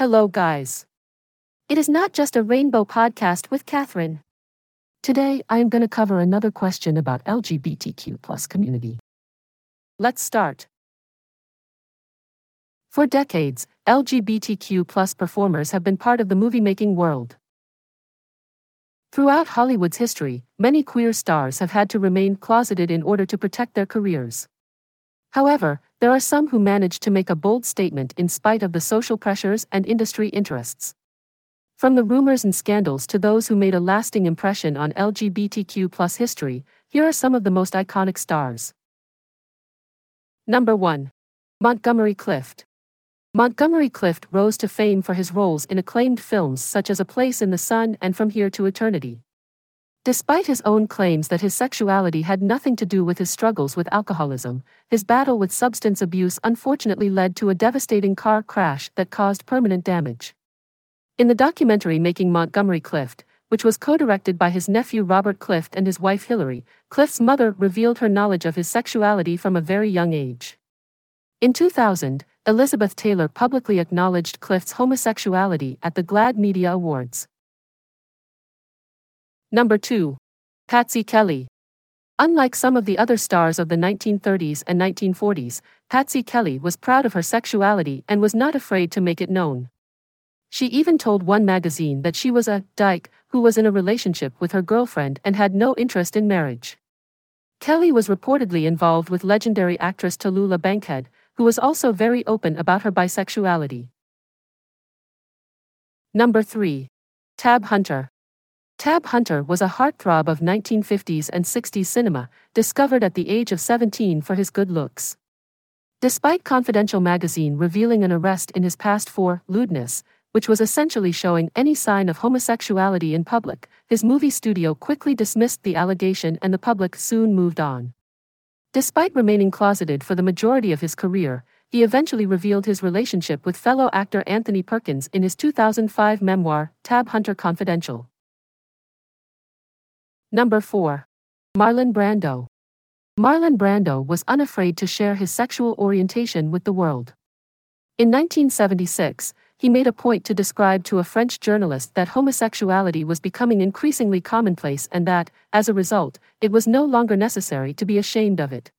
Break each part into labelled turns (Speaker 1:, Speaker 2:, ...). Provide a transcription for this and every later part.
Speaker 1: Hello, guys. It is not just a rainbow podcast with Catherine. Today, I am going to cover another question about LGBTQ plus community. Let's start. For decades, LGBTQ plus performers have been part of the movie making world. Throughout Hollywood's history, many queer stars have had to remain closeted in order to protect their careers. However, there are some who manage to make a bold statement in spite of the social pressures and industry interests. From the rumors and scandals to those who made a lasting impression on LGBTQ history, here are some of the most iconic stars. Number 1. Montgomery Clift. Montgomery Clift rose to fame for his roles in acclaimed films such as A Place in the Sun and From Here to Eternity. Despite his own claims that his sexuality had nothing to do with his struggles with alcoholism, his battle with substance abuse unfortunately led to a devastating car crash that caused permanent damage. In the documentary Making Montgomery Clift, which was co directed by his nephew Robert Clift and his wife Hillary, Clift's mother revealed her knowledge of his sexuality from a very young age. In 2000, Elizabeth Taylor publicly acknowledged Clift's homosexuality at the GLAAD Media Awards. Number 2. Patsy Kelly. Unlike some of the other stars of the 1930s and 1940s, Patsy Kelly was proud of her sexuality and was not afraid to make it known. She even told one magazine that she was a dyke who was in a relationship with her girlfriend and had no interest in marriage. Kelly was reportedly involved with legendary actress Tallulah Bankhead, who was also very open about her bisexuality. Number 3. Tab Hunter. Tab Hunter was a heartthrob of 1950s and 60s cinema, discovered at the age of 17 for his good looks. Despite Confidential magazine revealing an arrest in his past for lewdness, which was essentially showing any sign of homosexuality in public, his movie studio quickly dismissed the allegation and the public soon moved on. Despite remaining closeted for the majority of his career, he eventually revealed his relationship with fellow actor Anthony Perkins in his 2005 memoir, Tab Hunter Confidential. Number 4. Marlon Brando. Marlon Brando was unafraid to share his sexual orientation with the world. In 1976, he made a point to describe to a French journalist that homosexuality was becoming increasingly commonplace and that, as a result, it was no longer necessary to be ashamed of it.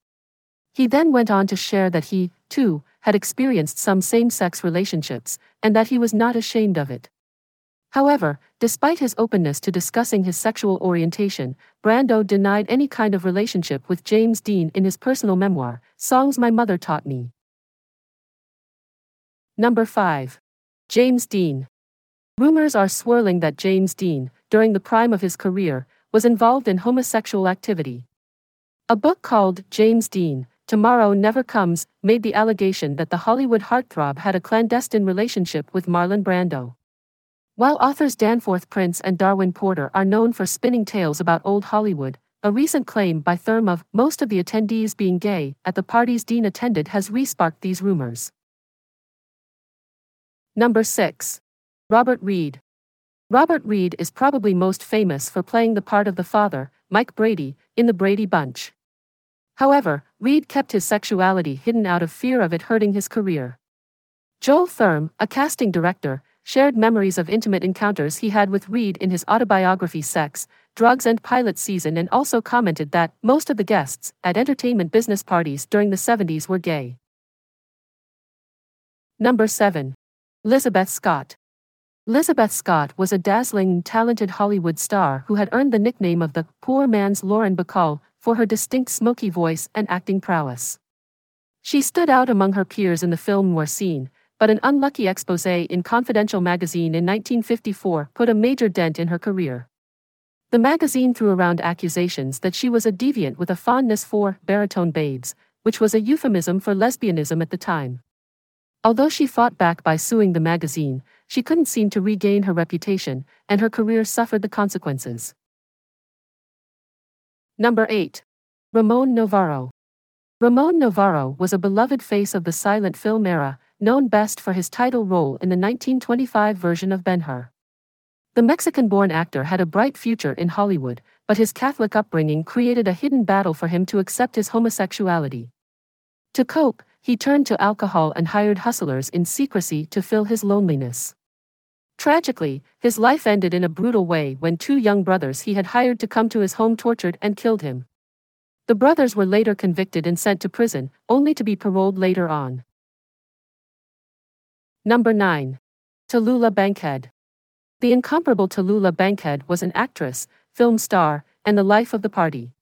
Speaker 1: He then went on to share that he, too, had experienced some same sex relationships, and that he was not ashamed of it. However, despite his openness to discussing his sexual orientation, Brando denied any kind of relationship with James Dean in his personal memoir, Songs My Mother Taught Me. Number 5. James Dean. Rumors are swirling that James Dean, during the prime of his career, was involved in homosexual activity. A book called James Dean, Tomorrow Never Comes, made the allegation that the Hollywood heartthrob had a clandestine relationship with Marlon Brando. While authors Danforth Prince and Darwin Porter are known for spinning tales about old Hollywood, a recent claim by Thurm of most of the attendees being gay at the parties Dean attended has resparked these rumors. Number 6. Robert Reed. Robert Reed is probably most famous for playing the part of the father, Mike Brady, in The Brady Bunch. However, Reed kept his sexuality hidden out of fear of it hurting his career. Joel Thurm, a casting director, shared memories of intimate encounters he had with Reed in his autobiography Sex, Drugs and Pilot Season and also commented that most of the guests at entertainment business parties during the 70s were gay. Number 7. Lizabeth Scott. Lizabeth Scott was a dazzling, talented Hollywood star who had earned the nickname of the poor man's Lauren Bacall for her distinct smoky voice and acting prowess. She stood out among her peers in the film noir scene, but an unlucky expose in Confidential magazine in 1954 put a major dent in her career. The magazine threw around accusations that she was a deviant with a fondness for baritone babes, which was a euphemism for lesbianism at the time. Although she fought back by suing the magazine, she couldn't seem to regain her reputation, and her career suffered the consequences. Number 8. Ramon Novarro. Ramon Novarro was a beloved face of the silent film era, known best for his title role in the 1925 version of Ben Hur. The Mexican born actor had a bright future in Hollywood, but his Catholic upbringing created a hidden battle for him to accept his homosexuality. To cope, he turned to alcohol and hired hustlers in secrecy to fill his loneliness. Tragically, his life ended in a brutal way when two young brothers he had hired to come to his home tortured and killed him. The brothers were later convicted and sent to prison, only to be paroled later on. Number 9. Tallulah Bankhead. The incomparable Tallulah Bankhead was an actress, film star, and the life of the party.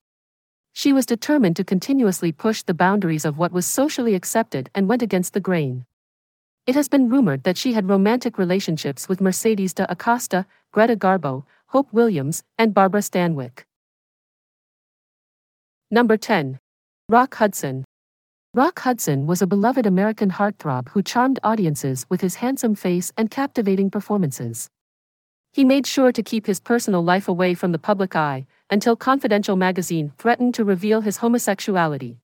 Speaker 1: She was determined to continuously push the boundaries of what was socially accepted and went against the grain. It has been rumored that she had romantic relationships with Mercedes de Acosta, Greta Garbo, Hope Williams, and Barbara Stanwyck. Number 10. Rock Hudson. Rock Hudson was a beloved American heartthrob who charmed audiences with his handsome face and captivating performances. He made sure to keep his personal life away from the public eye until Confidential magazine threatened to reveal his homosexuality.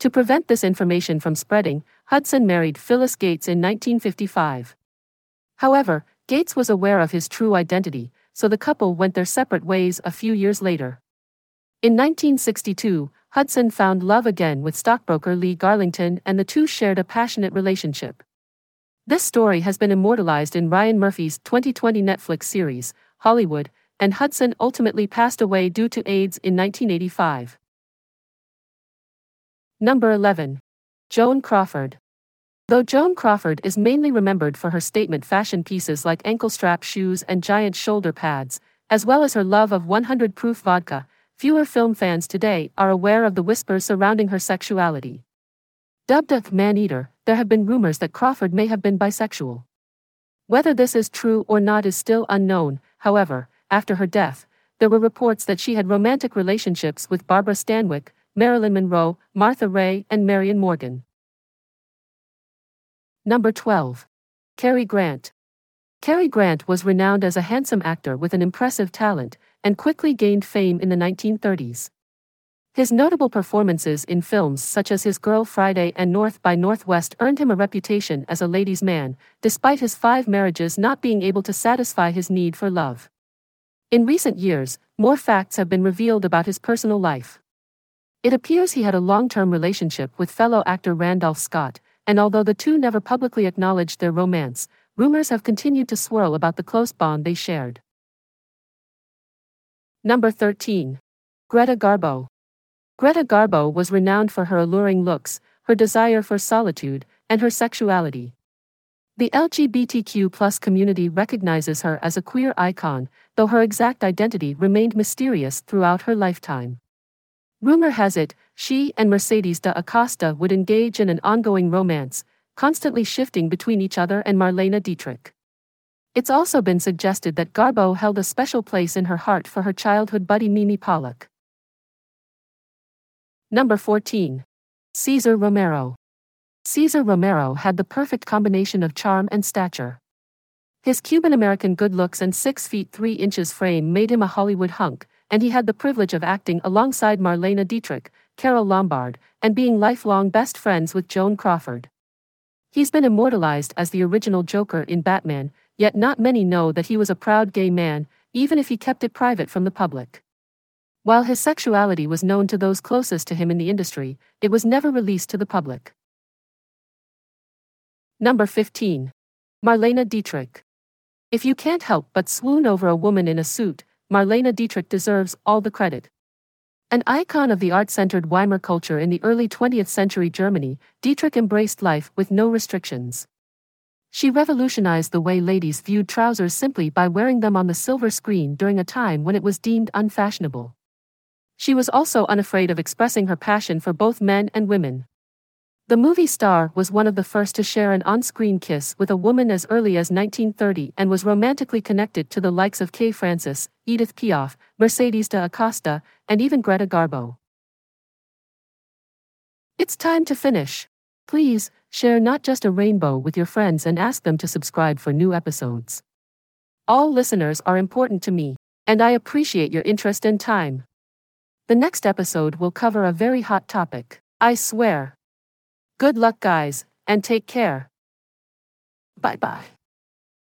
Speaker 1: To prevent this information from spreading, Hudson married Phyllis Gates in 1955. However, Gates was aware of his true identity, so the couple went their separate ways a few years later. In 1962, Hudson found love again with stockbroker Lee Garlington and the two shared a passionate relationship. This story has been immortalized in Ryan Murphy's 2020 Netflix series, Hollywood, and Hudson ultimately passed away due to AIDS in 1985. Number 11. Joan Crawford. Though Joan Crawford is mainly remembered for her statement fashion pieces like ankle strap shoes and giant shoulder pads, as well as her love of 100 proof vodka, fewer film fans today are aware of the whispers surrounding her sexuality. Dubbed a man eater, there have been rumors that Crawford may have been bisexual. Whether this is true or not is still unknown, however, after her death, there were reports that she had romantic relationships with Barbara Stanwyck, Marilyn Monroe, Martha Raye, and Marion Morgan. Number 12. Cary Grant. Cary Grant was renowned as a handsome actor with an impressive talent and quickly gained fame in the 1930s. His notable performances in films such as His Girl Friday and North by Northwest earned him a reputation as a ladies' man, despite his five marriages not being able to satisfy his need for love. In recent years, more facts have been revealed about his personal life. It appears he had a long term relationship with fellow actor Randolph Scott, and although the two never publicly acknowledged their romance, rumors have continued to swirl about the close bond they shared. Number 13. Greta Garbo. Greta Garbo was renowned for her alluring looks, her desire for solitude, and her sexuality. The LGBTQ community recognizes her as a queer icon, though her exact identity remained mysterious throughout her lifetime. Rumor has it, she and Mercedes de Acosta would engage in an ongoing romance, constantly shifting between each other and Marlene Dietrich. It's also been suggested that Garbo held a special place in her heart for her childhood buddy Mimi Pollak. Number 14. Cesar Romero. Cesar Romero had the perfect combination of charm and stature. His Cuban American good looks and 6 feet 3 inches frame made him a Hollywood hunk, and he had the privilege of acting alongside Marlene Dietrich, Carole Lombard, and being lifelong best friends with Joan Crawford. He's been immortalized as the original Joker in Batman, yet not many know that he was a proud gay man, even if he kept it private from the public. While his sexuality was known to those closest to him in the industry, it was never released to the public. Number 15. Marlene Dietrich. If you can't help but swoon over a woman in a suit, Marlene Dietrich deserves all the credit. An icon of the art centered Weimar culture in the early 20th century Germany, Dietrich embraced life with no restrictions. She revolutionized the way ladies viewed trousers simply by wearing them on the silver screen during a time when it was deemed unfashionable. She was also unafraid of expressing her passion for both men and women. The movie star was one of the first to share an on screen kiss with a woman as early as 1930 and was romantically connected to the likes of Kay Francis, Edith Piaf, Mercedes de Acosta, and even Greta Garbo. It's time to finish. Please, share not just a rainbow with your friends and ask them to subscribe for new episodes. All listeners are important to me, and I appreciate your interest and time. The next episode will cover a very hot topic, I swear. Good luck, guys, and take care. Bye bye.